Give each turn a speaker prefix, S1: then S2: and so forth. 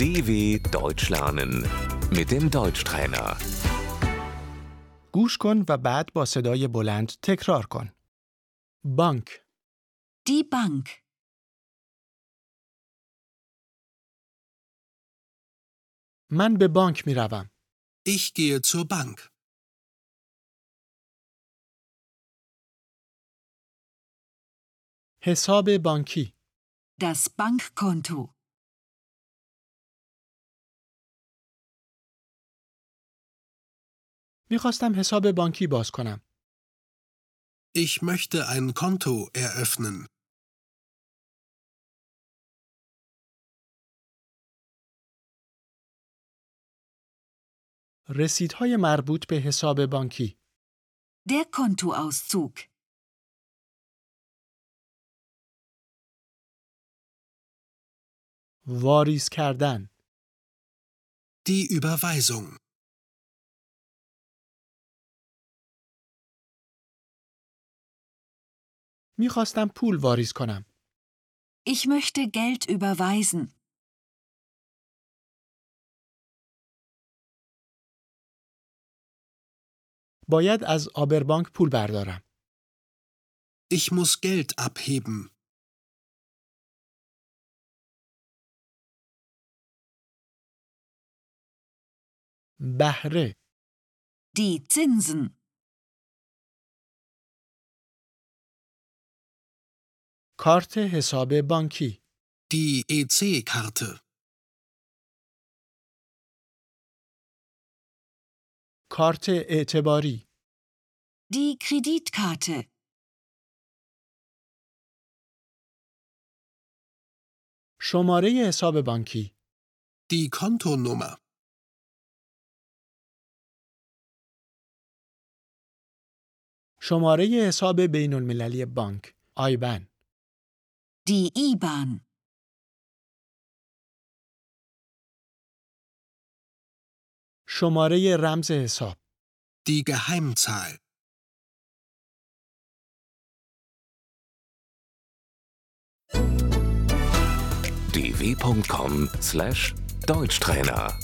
S1: DW Deutsch lernen mit dem Deutschtrainer.
S2: گوش کن و بعد با صدای بلند تکرار کن. بانک،
S3: Die Bank.
S2: من به بانک می روم.
S4: Ich gehe zur Bank.
S2: حساب بانکی،
S3: Das Bankkonto.
S2: می خواستم حساب بانکی باز کنم.
S4: Ich möchte ein Konto eröffnen.
S2: رسیدهای مربوط به حساب بانکی،
S3: Der Kontoauszug.
S2: واریز کردن،
S4: Die Überweisung.
S2: می خواستم پول واریز کنم.
S3: Ich möchte Geld überweisen.
S2: باید از آبربانک پول بردارم.
S4: Ich muss Geld abheben.
S2: بهره،
S3: Die Zinsen.
S2: کارت حساب بانکی،
S4: Die EC-Karte.
S2: کارت اعتباری،
S3: Die Kreditkarte.
S2: شماره حساب بانکی،
S4: Die Kontonummer.
S2: شماره حساب بین المللی بانک، آیبن،
S3: Die IBAN.
S2: شماره رمز حساب،
S4: Die Geheimzahl.
S1: dw.com/deutschtrainer